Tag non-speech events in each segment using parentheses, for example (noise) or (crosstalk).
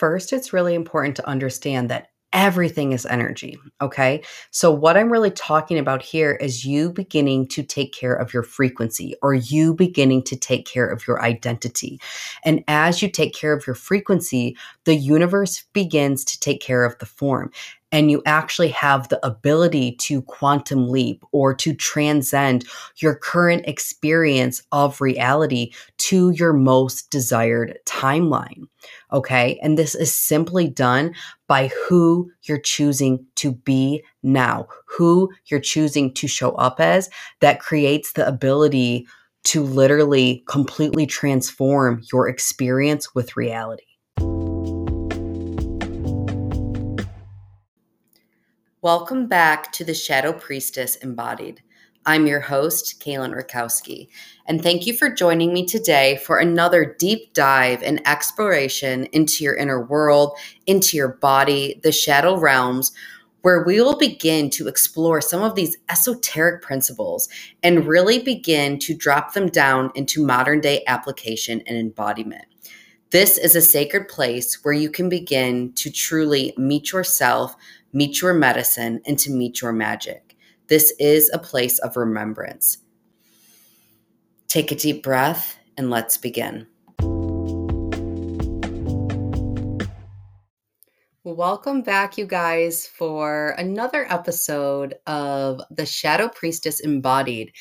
First, it's really important to understand that everything is energy. Okay. So, what I'm really talking about here is you beginning to take care of your frequency or you beginning to take care of your identity. And as you take care of your frequency, the universe begins to take care of the form and you actually have the ability to quantum leap or to transcend your current experience of reality to your most desired timeline. Okay. And this is simply done by who you're choosing to be now, who you're choosing to show up as, that creates the ability to literally completely transform your experience with reality. Welcome back to the Shadow Priestess Embodied. I'm your host, Kaylyn Rutkowski, and thank you for joining me today for another deep dive and exploration into your inner world, into your body, the shadow realms, where we will begin to explore some of these esoteric principles and really begin to drop them down into modern day application and embodiment. This is a sacred place where you can begin to truly meet yourself meet your medicine, and to meet your magic. This is a place of remembrance. Take a deep breath and let's begin. Welcome back, you guys, for another episode of The Shadow Priestess Embodied.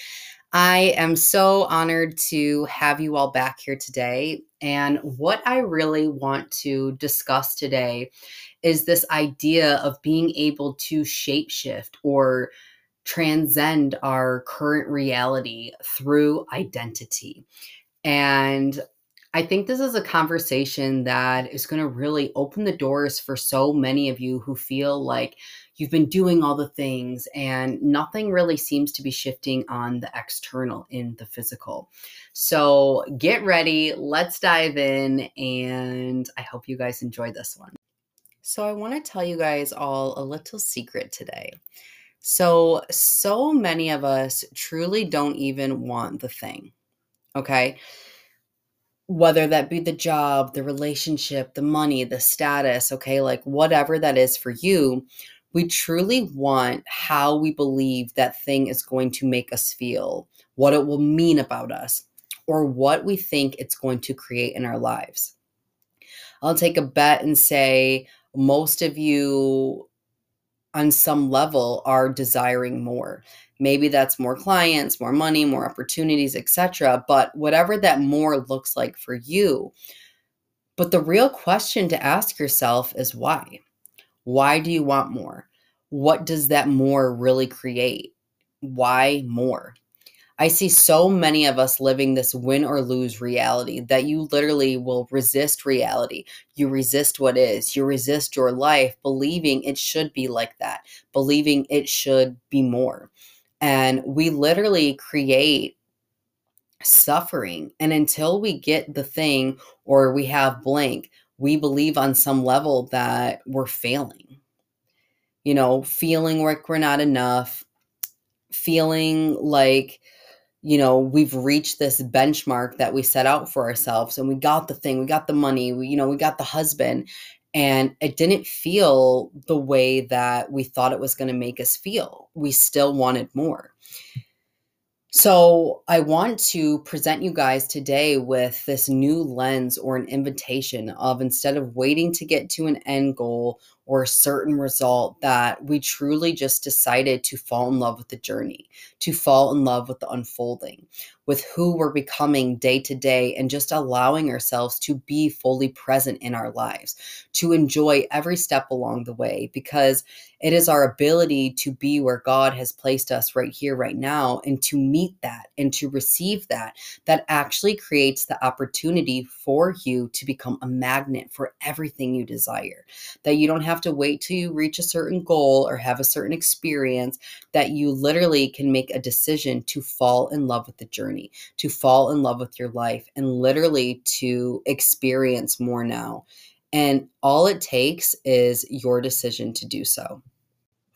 I am so honored to have you all back here today. And what I really want to discuss today is this idea of being able to shapeshift or transcend our current reality through identity. And I think this is a conversation that is going to really open the doors for so many of you who feel like you've been doing all the things and nothing really seems to be shifting on the external in the physical. So get ready, let's dive in, and I hope you guys enjoy this one. So, I want to tell you guys all a little secret today. So, so many of us truly don't even want the thing. Okay. Whether that be the job, the relationship, the money, the status, okay, like whatever that is for you, we truly want how we believe that thing is going to make us feel, what it will mean about us, or what we think it's going to create in our lives. I'll take a bet and say most of you on some level are desiring more. Maybe that's more clients more money more opportunities etc but whatever that more looks like for you. But the real question to ask yourself is why? Why do you want more? What does that more really create? Why more I see so many of us living this win or lose reality that you literally will resist reality. You resist what is. You resist your life, believing it should be like that, believing it should be more. And we literally create suffering. And until we get the thing or we have blank, we believe on some level that we're failing. You know, feeling like we're not enough, feeling like, you know we've reached this benchmark that we set out for ourselves and we got the thing we got the money we, you know we got the husband and it didn't feel the way that we thought it was going to make us feel. We still wanted more so, I want to present you guys today with this new lens or an invitation of instead of waiting to get to an end goal or a certain result, that we truly just decided to fall in love with the journey, to fall in love with the unfolding, with who we're becoming day to day, and just allowing ourselves to be fully present in our lives, to enjoy every step along the way, because it is our ability to be where God has placed us right here, right now, and to meet that and to receive that, that actually creates the opportunity for you to become a magnet for everything you desire. That you don't have to wait till you reach a certain goal or have a certain experience, that you literally can make a decision to fall in love with the journey, to fall in love with your life, and literally to experience more now and all it takes is your decision to do so.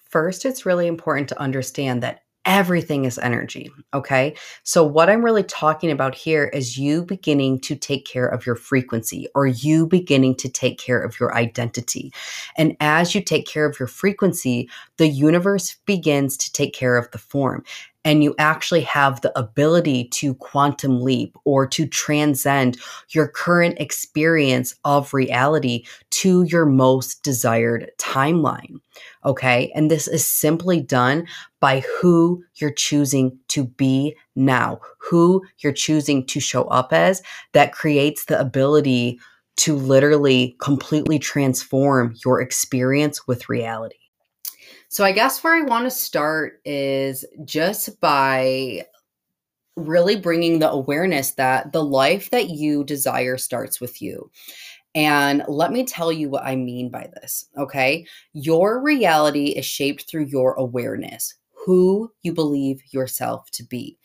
First, it's really important to understand that everything is energy. Okay. So, what I'm really talking about here is you beginning to take care of your frequency or you beginning to take care of your identity. And as you take care of your frequency, the universe begins to take care of the form and you actually have the ability to quantum leap or to transcend your current experience of reality to your most desired timeline. Okay. And this is simply done by who you're choosing to be now, who you're choosing to show up as, that creates the ability to literally completely transform your experience with reality. So, I guess where I want to start is just by really bringing the awareness that the life that you desire starts with you. And let me tell you what I mean by this, okay? Your reality is shaped through your awareness, who you believe yourself to be.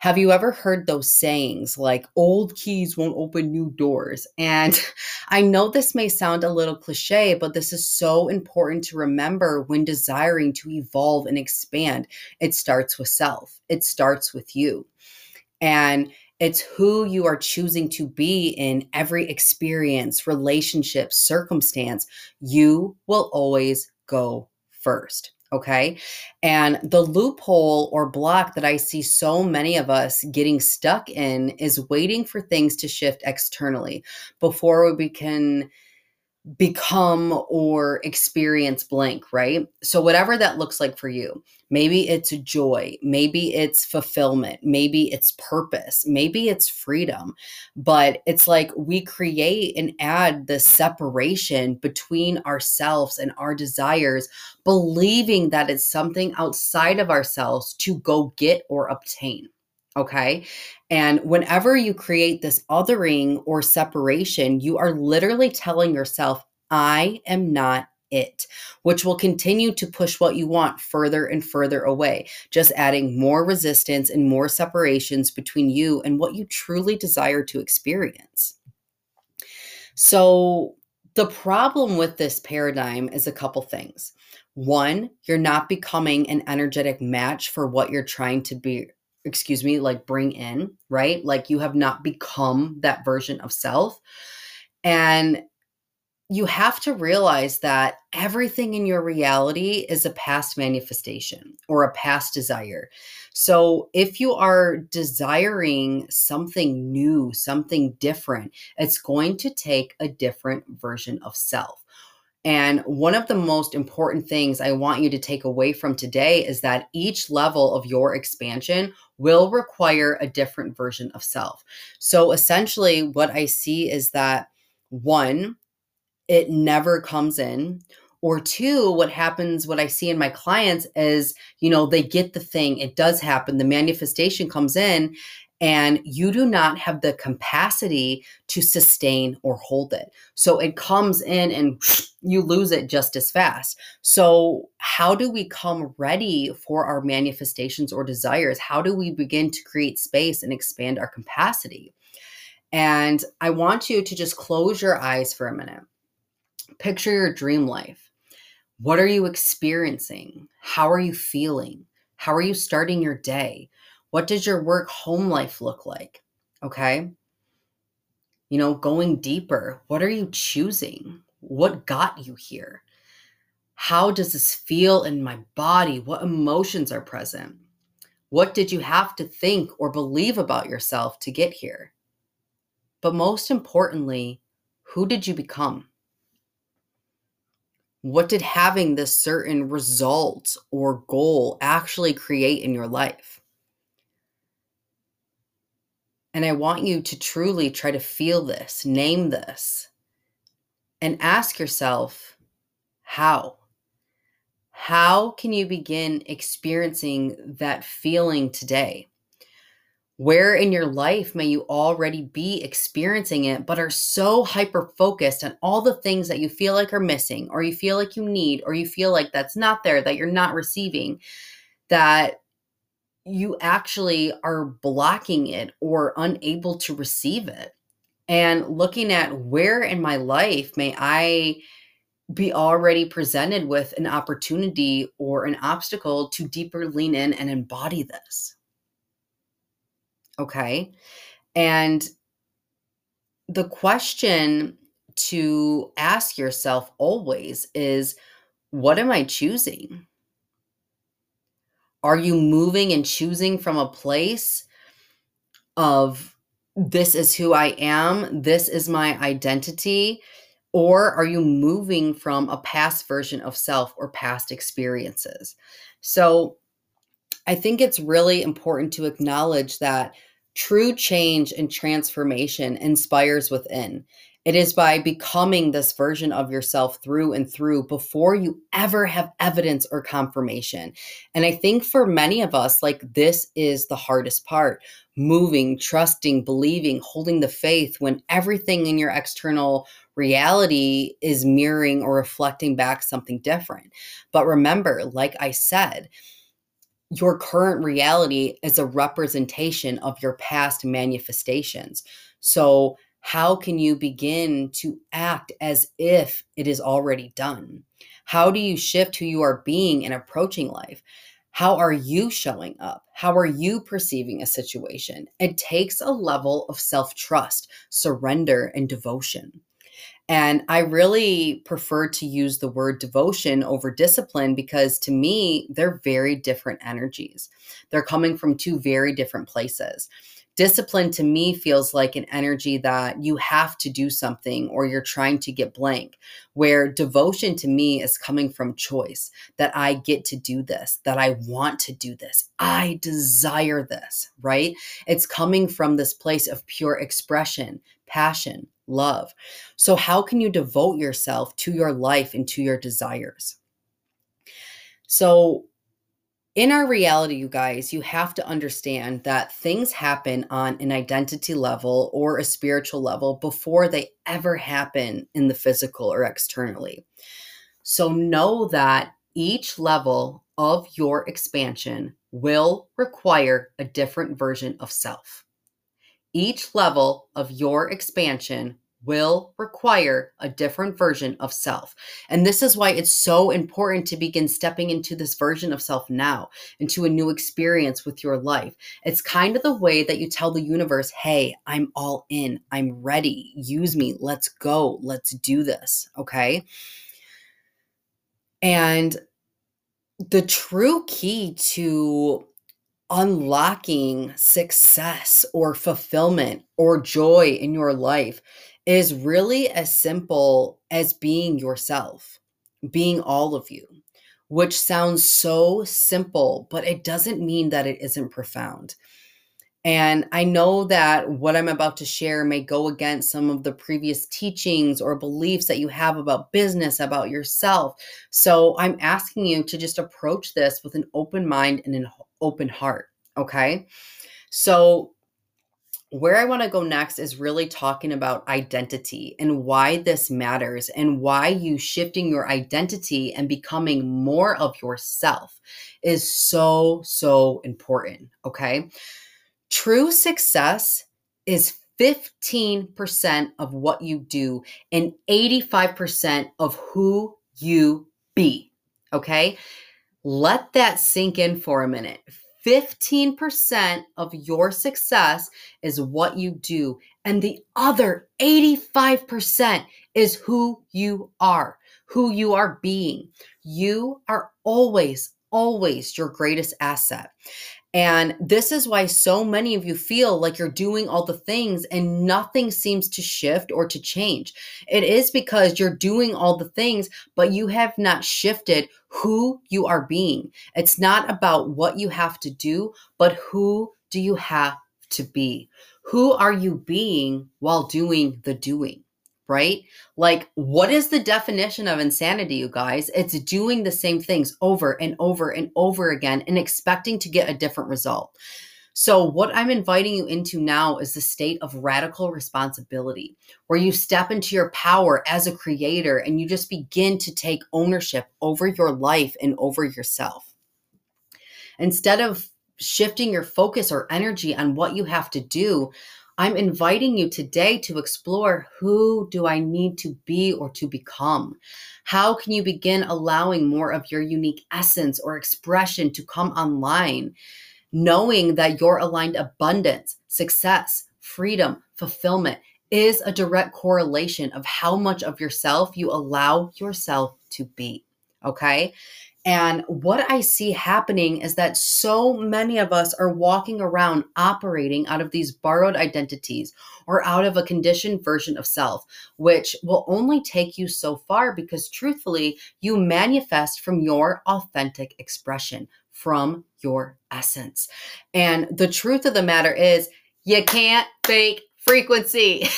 Have you ever heard those sayings like old keys won't open new doors? And (laughs) I know this may sound a little cliche, but this is so important to remember when desiring to evolve and expand. It starts with self, it starts with you. And it's who you are choosing to be in every experience, relationship, circumstance. You will always go first. Okay. And the loophole or block that I see so many of us getting stuck in is waiting for things to shift externally before we can become or experience blank, right? So, whatever that looks like for you, maybe it's joy, maybe it's fulfillment, maybe it's purpose, maybe it's freedom. But it's like we create and add the separation between ourselves and our desires, believing that it's something outside of ourselves to go get or obtain. Okay. And whenever you create this othering or separation, you are literally telling yourself, I am not it, which will continue to push what you want further and further away, just adding more resistance and more separations between you and what you truly desire to experience. So, the problem with this paradigm is a couple things. One, you're not becoming an energetic match for what you're trying to be excuse me, like bring in, right? Like you have not become that version of self. And you have to realize that everything in your reality is a past manifestation or a past desire. So, if you are desiring something new, something different, it's going to take a different version of self. And one of the most important things I want you to take away from today is that each level of your expansion will require a different version of self. So essentially, what I see is that one, it never comes in. Or two, what happens, what I see in my clients is, you know, they get the thing, it does happen, the manifestation comes in, and you do not have the capacity to sustain or hold it. So it comes in and you lose it just as fast. So, how do we come ready for our manifestations or desires? How do we begin to create space and expand our capacity? And I want you to just close your eyes for a minute. Picture your dream life. What are you experiencing? How are you feeling? How are you starting your day? What does your work home life look like? Okay. You know, going deeper, what are you choosing? What got you here? How does this feel in my body? What emotions are present? What did you have to think or believe about yourself to get here? But most importantly, who did you become? What did having this certain result or goal actually create in your life? And I want you to truly try to feel this, name this, and ask yourself how? How can you begin experiencing that feeling today? Where in your life may you already be experiencing it, but are so hyper focused on all the things that you feel like are missing, or you feel like you need, or you feel like that's not there, that you're not receiving, that you actually are blocking it or unable to receive it. And looking at where in my life may I be already presented with an opportunity or an obstacle to deeper lean in and embody this. Okay. And the question to ask yourself always is what am I choosing? Are you moving and choosing from a place of this is who I am, this is my identity? Or are you moving from a past version of self or past experiences? So I think it's really important to acknowledge that true change and transformation inspires within. It is by becoming this version of yourself through and through before you ever have evidence or confirmation. And I think for many of us, like this is the hardest part moving, trusting, believing, holding the faith when everything in your external reality is mirroring or reflecting back something different. But remember, like I said, your current reality is a representation of your past manifestations. So, how can you begin to act as if it is already done? How do you shift who you are being and approaching life? How are you showing up? How are you perceiving a situation? It takes a level of self trust, surrender, and devotion. And I really prefer to use the word devotion over discipline because to me, they're very different energies. They're coming from two very different places discipline to me feels like an energy that you have to do something or you're trying to get blank where devotion to me is coming from choice that i get to do this that i want to do this i desire this right? It's coming from this place of pure expression passion love. So how can you devote yourself to your life and to your desires? So in our reality, you guys, you have to understand that things happen on an identity level or a spiritual level before they ever happen in the physical or externally. So know that each level of your expansion will require a different version of self. Each level of your expansion will require a different version of self. And this is why it's so important to begin stepping into this version of self now, into a new experience with your life. It's kind of the way that you tell the universe, hey, I'm all in, I'm ready, use me, let's go, let's do this. Okay. And the true key to unlocking success or fulfillment or joy in your life is really as simple as being yourself, being all of you, which sounds so simple, but it doesn't mean that it isn't profound. And I know that what I'm about to share may go against some of the previous teachings or beliefs that you have about business, about yourself. So I'm asking you to just approach this with an open mind and an open heart. Okay. So where I want to go next is really talking about identity and why this matters and why you shifting your identity and becoming more of yourself is so, so important. Okay. True success is 15% of what you do and 85% of who you be. Okay. Let that sink in for a minute. 15% of your success is what you do, and the other 85% is who you are, who you are being. You are always, always your greatest asset. And this is why so many of you feel like you're doing all the things and nothing seems to shift or to change. It is because you're doing all the things, but you have not shifted who you are being. It's not about what you have to do, but who do you have to be? Who are you being while doing the doing? Right? Like, what is the definition of insanity, you guys? It's doing the same things over and over and over again and expecting to get a different result. So, what I'm inviting you into now is the state of radical responsibility, where you step into your power as a creator and you just begin to take ownership over your life and over yourself. Instead of shifting your focus or energy on what you have to do, I'm inviting you today to explore who do I need to be or to become? How can you begin allowing more of your unique essence or expression to come online, knowing that your aligned abundance, success, freedom, fulfillment is a direct correlation of how much of yourself you allow yourself to be. Okay. And what I see happening is that so many of us are walking around operating out of these borrowed identities or out of a conditioned version of self, which will only take you so far because truthfully, you manifest from your authentic expression, from your essence. And the truth of the matter is, you can't fake frequency.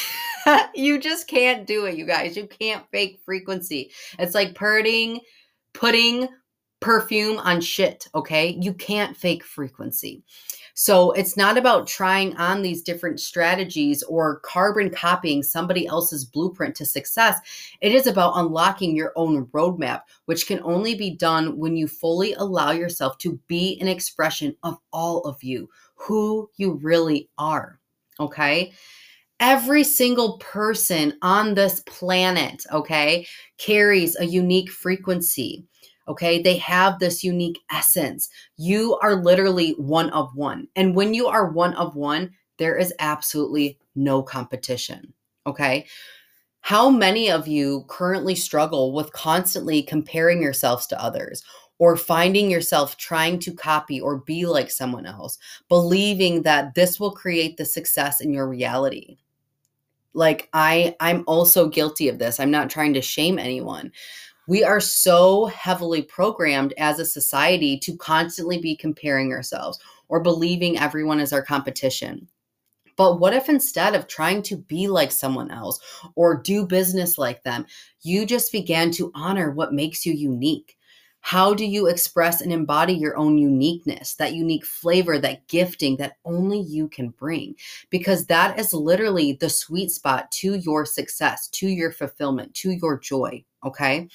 (laughs) you just can't do it, you guys. You can't fake frequency. It's like putting putting perfume on shit, okay? You can't fake frequency. So it's not about trying on these different strategies or carbon copying somebody else's blueprint to success. It is about unlocking your own roadmap, which can only be done when you fully allow yourself to be an expression of all of you, who you really are. Okay. Every single person on this planet, okay, carries a unique frequency. Okay. They have this unique essence. You are literally one of one. And when you are one of one, there is absolutely no competition. Okay. How many of you currently struggle with constantly comparing yourselves to others or finding yourself trying to copy or be like someone else, believing that this will create the success in your reality? Like I I'm also guilty of this. I'm not trying to shame anyone we are so heavily programmed as a society to constantly be comparing ourselves or believing everyone is our competition. But what if instead of trying to be like someone else or do business like them, you just began to honor what makes you unique? How do you express and embody your own uniqueness, that unique flavor, that gifting that only you can bring? Because that is literally the sweet spot to your success, to your fulfillment, to your joy. Okay.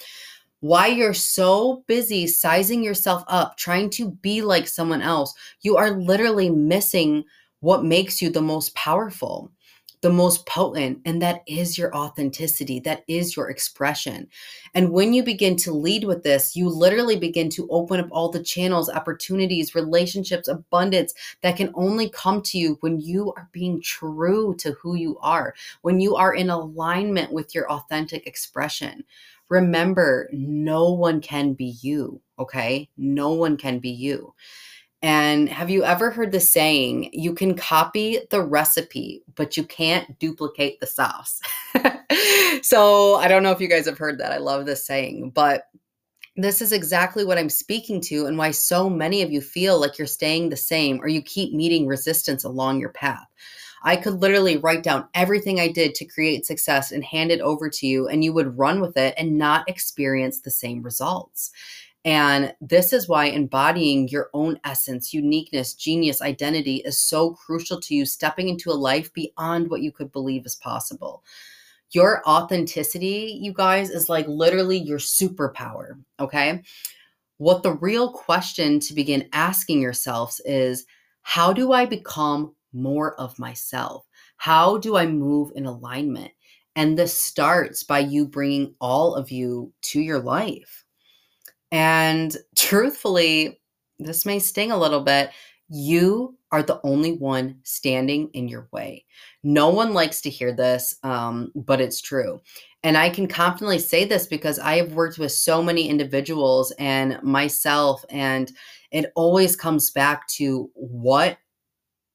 Why you're so busy sizing yourself up, trying to be like someone else, you are literally missing what makes you the most powerful the most potent, and that is your authenticity. That is your expression. And when you begin to lead with this, you literally begin to open up all the channels, opportunities, relationships, abundance that can only come to you when you are being true to who you are, when you are in alignment with your authentic expression. Remember, no one can be you, okay? No one can be you. And have you ever heard the saying, you can copy the recipe, but you can't duplicate the sauce? (laughs) so I don't know if you guys have heard that. I love this saying, but this is exactly what I'm speaking to, and why so many of you feel like you're staying the same or you keep meeting resistance along your path. I could literally write down everything I did to create success and hand it over to you, and you would run with it and not experience the same results. And this is why embodying your own essence, uniqueness, genius, identity is so crucial to you stepping into a life beyond what you could believe is possible. Your authenticity, you guys, is like literally your superpower. Okay. What the real question to begin asking yourselves is how do I become more of myself? How do I move in alignment? And this starts by you bringing all of you to your life. And truthfully, this may sting a little bit. You are the only one standing in your way. No one likes to hear this, um, but it's true. And I can confidently say this because I have worked with so many individuals and myself, and it always comes back to what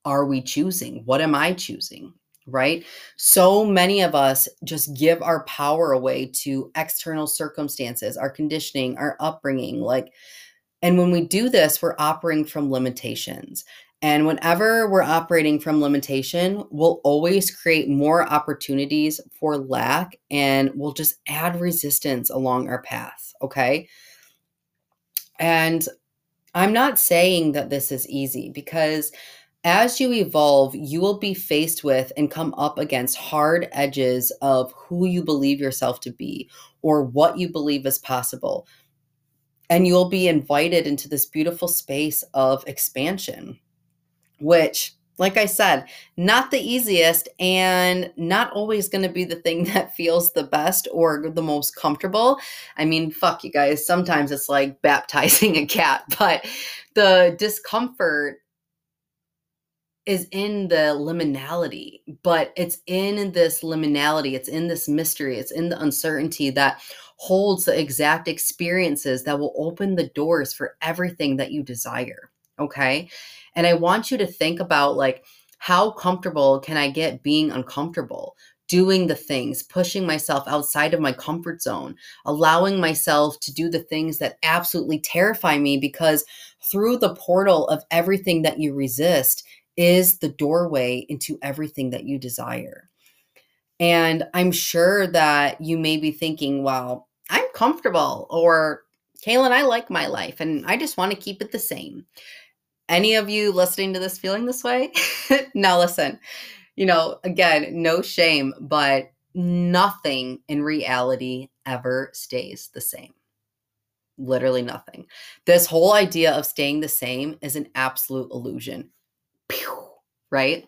are we choosing? What am I choosing? right? So many of us just give our power away to external circumstances, our conditioning, our upbringing. Like, and when we do this, we're operating from limitations. And whenever we're operating from limitation, we'll always create more opportunities for lack and we'll just add resistance along our path. Okay. And I'm not saying that this is easy because as you evolve, you will be faced with and come up against hard edges of who you believe yourself to be or what you believe is possible. And you'll be invited into this beautiful space of expansion, which like I said, not the easiest and not always going to be the thing (laughs) that feels the best or the most comfortable. I mean, fuck you guys. Sometimes it's like baptizing (laughs) a cat, but the discomfort is in the liminality, but it's in this liminality, it's in this mystery, it's in the uncertainty that holds the exact experiences that will open the doors for everything that you desire. Okay. And I want you to think about like, how comfortable can I get being uncomfortable? Doing the things, pushing myself outside of my comfort zone, allowing myself to do the things that absolutely terrify me because through the portal of everything that you resist is the doorway into everything that you desire. And I'm sure that you may be thinking, well, I'm comfortable, or Kaylyn, I like my life and I just want to keep it the same. Any of you listening to this feeling this way? (laughs) now, listen, you know, again, no shame, but nothing in reality ever stays the same. Literally nothing. This whole idea of staying the same is an absolute illusion right?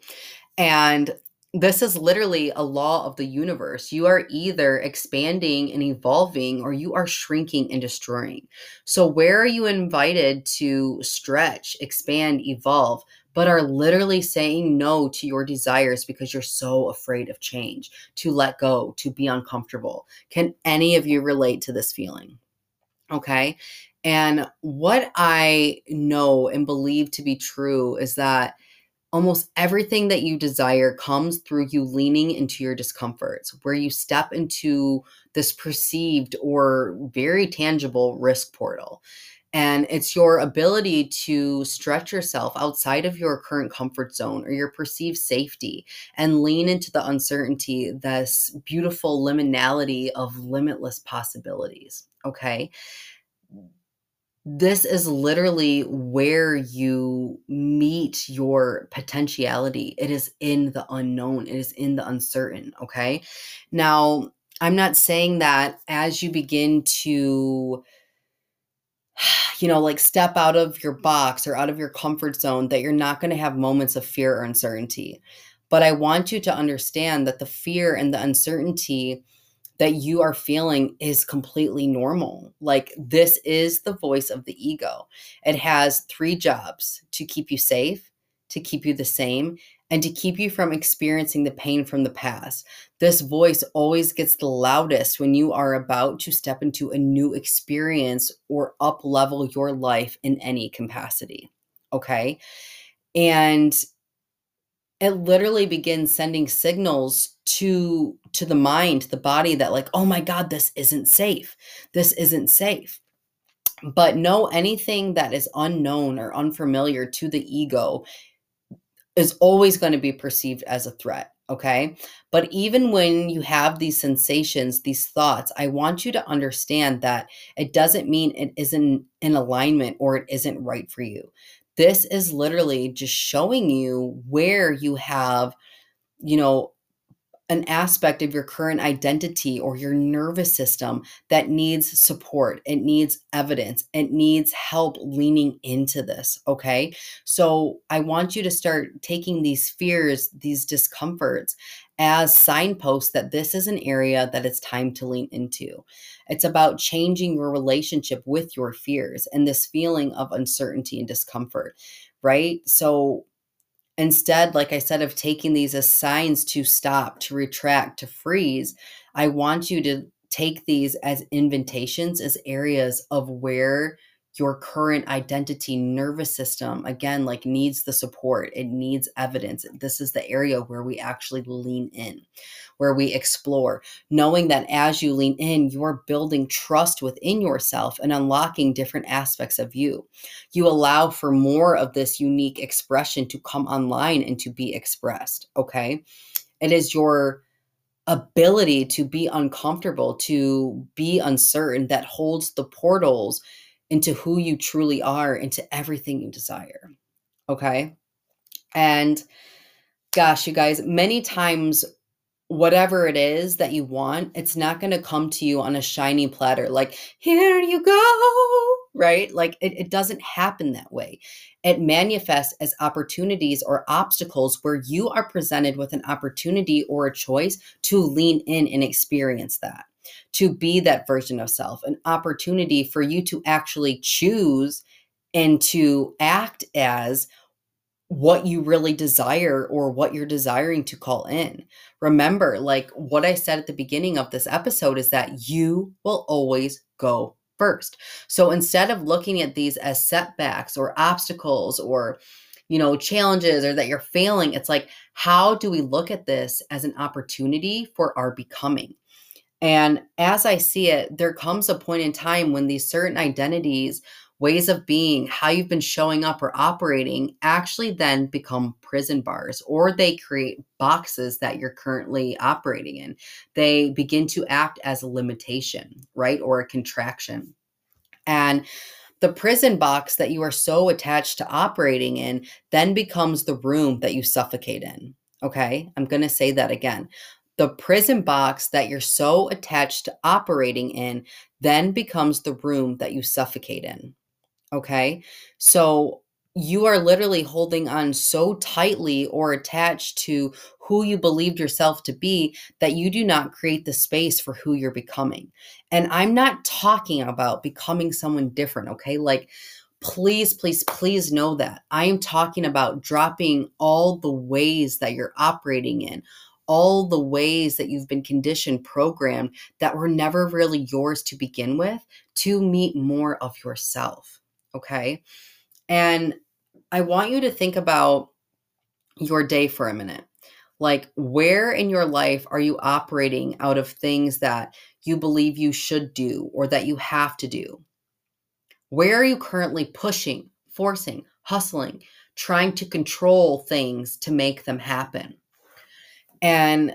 And this is literally a law of the universe. You are either expanding and evolving or you are shrinking and destroying. So, where are you invited to stretch, expand, evolve, but are literally saying no to your desires because you're so afraid of change, to let go, to be uncomfortable? Can any of you relate to this feeling? Okay. And what I know and believe to be true is that almost everything that you desire comes through you leaning into your discomforts, where you step into this perceived or very tangible risk portal. And it's your ability to stretch yourself outside of your current comfort zone or your perceived safety and lean into the uncertainty, this beautiful liminality of limitless possibilities. Okay this is literally where you meet your potentiality. It is in the unknown, it is in the uncertain. Okay. Now, I'm not saying that as you begin to, (sighs) you know, like step out of your box or out of your comfort zone, that you're not going to have moments of fear or uncertainty. But I want you to understand that the fear and the uncertainty that you are feeling is completely normal. Like, this is the voice of the ego. It has three jobs to keep you safe, to keep you the same, and to keep you from experiencing the pain from the past. This voice always gets the loudest when you are about to step into a new experience or up level your life in any capacity. Okay. And it literally begins sending signals to to the mind the body that like oh my god this isn't safe. This isn't safe. But know anything that is unknown or unfamiliar to the ego is always going to be perceived as a threat okay? But even when you have these sensations these thoughts i want you to understand that it doesn't mean it isn't in alignment or it isn't right for you this is literally just showing you where you have, you know, an aspect of your current identity or your nervous system that needs support. It needs evidence. It needs help leaning into this. Okay. So I want you to start taking these fears, these discomforts as signposts that this is an area that it's time to lean into. It's about changing your relationship with your fears and this feeling of uncertainty and discomfort, right? So instead, like I said, of taking these as signs to stop, to retract, to freeze, I want you to take these as invitations, as areas of where your current identity nervous system again like needs the support it needs evidence this is the area where we actually lean in where we explore knowing that as you lean in you're building trust within yourself and unlocking different aspects of you. You allow for more of this unique expression to come online and to be expressed okay? It is your ability to be uncomfortable to be uncertain that holds the portals into who you truly are, into everything you desire. Okay. And gosh, you guys, many times, whatever it is that you want, it's not going to come to you on a shiny platter like, here you go. right? Like it, it doesn't happen that way. It manifests as opportunities or obstacles where you are presented with an opportunity or a choice to lean in and experience that, to be that version of self, an opportunity for you to actually choose and to act as what you really desire or what you're desiring to call in. Remember, like what I said at the beginning of this episode is that you will always go first. So instead of looking at these as setbacks or obstacles or you know challenges or that you're failing, it's like how do we look at this as an opportunity for our becoming? And as I see it, there comes a point in time when these certain identities ways of being, how you've been showing up or operating actually then become prison bars or they create boxes that you're currently operating in. They begin to act as a limitation, right? Or a contraction. And the prison box that you are so attached to operating in then becomes the room that you suffocate in. Okay, I'm going to say that again. The prison box that you're so attached to operating in then becomes the room that you suffocate in. Okay. So you are literally holding on so tightly or attached to who you believed yourself to be that you do not create the space for who you're becoming. And I'm not talking about becoming someone different. Okay. Like, please, please, please know that. I am talking about dropping all the ways that you're operating in, all the ways that you've been conditioned, programmed that were never really yours to begin with to meet more of yourself. Okay. And I want you to think about your day for a minute. Like, where in your life are you operating out of things that you believe you should do or that you have to do? Where are you currently pushing, forcing, hustling, trying to control things to make them happen? And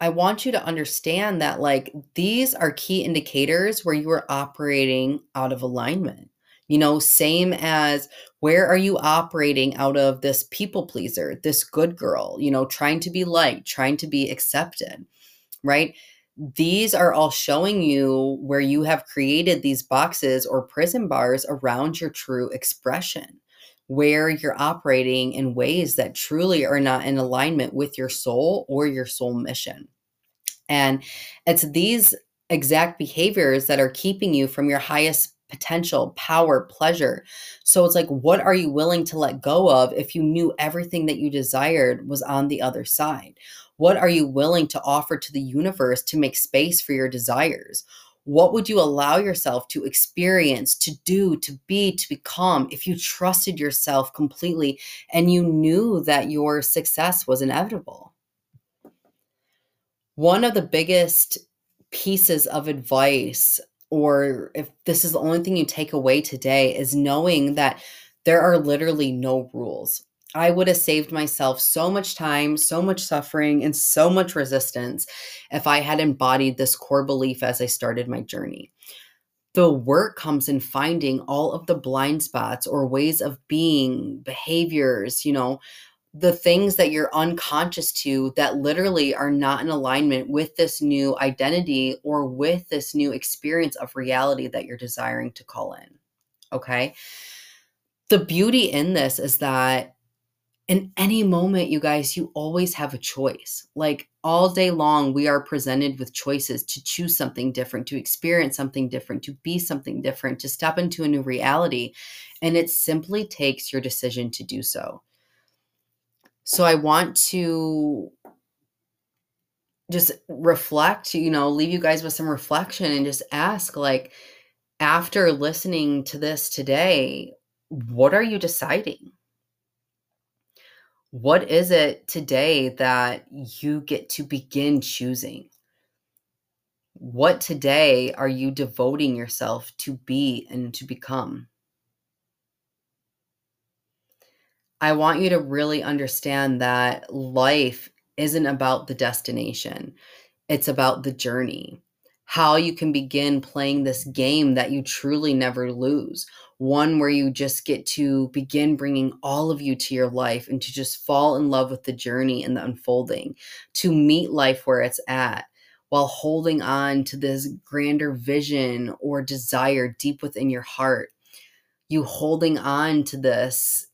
I want you to understand that, like, these are key indicators where you are operating out of alignment. You know, same as where are you operating out of this people pleaser, this good girl, you know, trying to be liked, trying to be accepted, right? These are all showing you where you have created these boxes or prison bars around your true expression, where you're operating in ways that truly are not in alignment with your soul or your soul mission. And it's these exact behaviors that are keeping you from your highest potential, power, pleasure. So it's like, what are you willing to let go of if you knew everything that you desired was on the other side? What are you willing to offer to the universe to make space for your desires? What would you allow yourself to experience, to do, to be, to become if you trusted yourself completely and you knew that your success was inevitable? One of the biggest pieces of advice or if this is the only thing you take away today is knowing that there are literally no rules. I would have saved myself so much time, so much suffering, and so much resistance if I had embodied this core belief as I started my journey. The work comes in finding all of the blind spots or ways of being, behaviors, you know, the things that you're unconscious to that literally are not in alignment with this new identity or with this new experience of reality that you're desiring to call in. Okay. The beauty in this is that in any moment, you guys, you always have a choice. Like all day long, we are presented with choices to choose something different, to experience something different, to be something different, to step into a new reality. And it simply takes your decision to do so. So I want to just reflect, you know, leave you guys with some reflection and just ask like after listening to this today, what are you deciding? What is it today that you get to begin choosing? What today are you devoting yourself to be and to become? I want you to really understand that life isn't about the destination, it's about the journey. How you can begin playing this game that you truly never lose. One where you just get to begin bringing all of you to your life and to just fall in love with the journey and the unfolding, to meet life where it's at while holding on to this grander vision or desire deep within your heart you holding on to this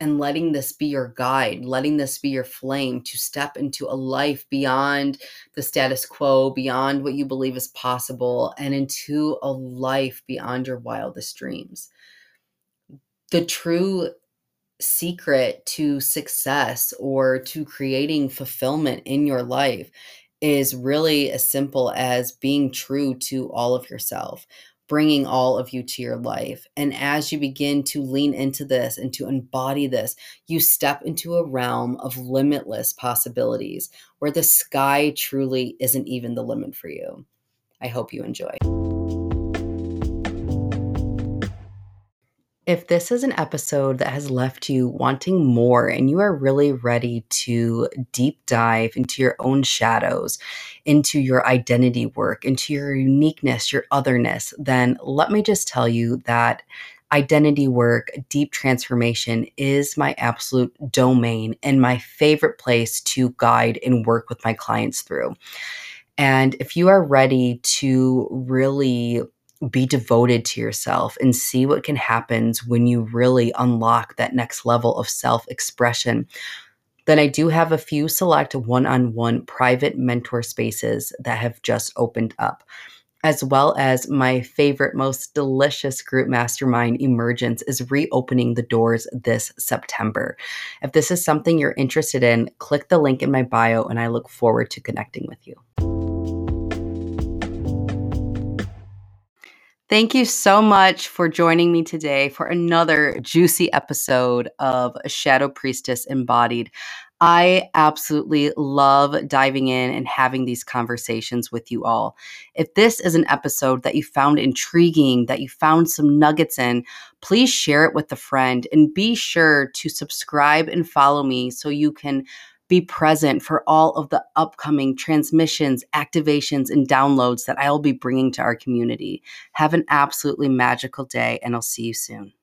and letting this be your guide, letting this be your flame to step into a life beyond the status quo, beyond what you believe is possible, and into a life beyond your wildest dreams. The true secret to success or to creating fulfillment in your life is really as simple as being true to all of yourself, bringing all of you to your life. And as you begin to lean into this and to embody this, you step into a realm of limitless possibilities where the sky truly isn't even the limit for you. I hope you enjoy. If this is an episode that has left you wanting more and you are really ready to deep dive into your own shadows, into your identity work, into your uniqueness, your otherness, then let me just tell you that identity work, deep transformation is my absolute domain and my favorite place to guide and work with my clients through. And if you are ready to really be devoted to yourself and see what can happen when you really unlock that next level of self expression. Then I do have a few select one on one private mentor spaces that have just opened up, as well as my favorite, most delicious group mastermind, Emergence, is reopening the doors this September. If this is something you're interested in, click the link in my bio and I look forward to connecting with you. Thank you so much for joining me today for another juicy episode of Shadow Priestess Embodied. I absolutely love diving in and having these conversations with you all. If this is an episode that you found intriguing, that you found some nuggets in, please share it with a friend and be sure to subscribe and follow me so you can be present for all of the upcoming transmissions, activations, and downloads that I'll be bringing to our community. Have an absolutely magical day, and I'll see you soon.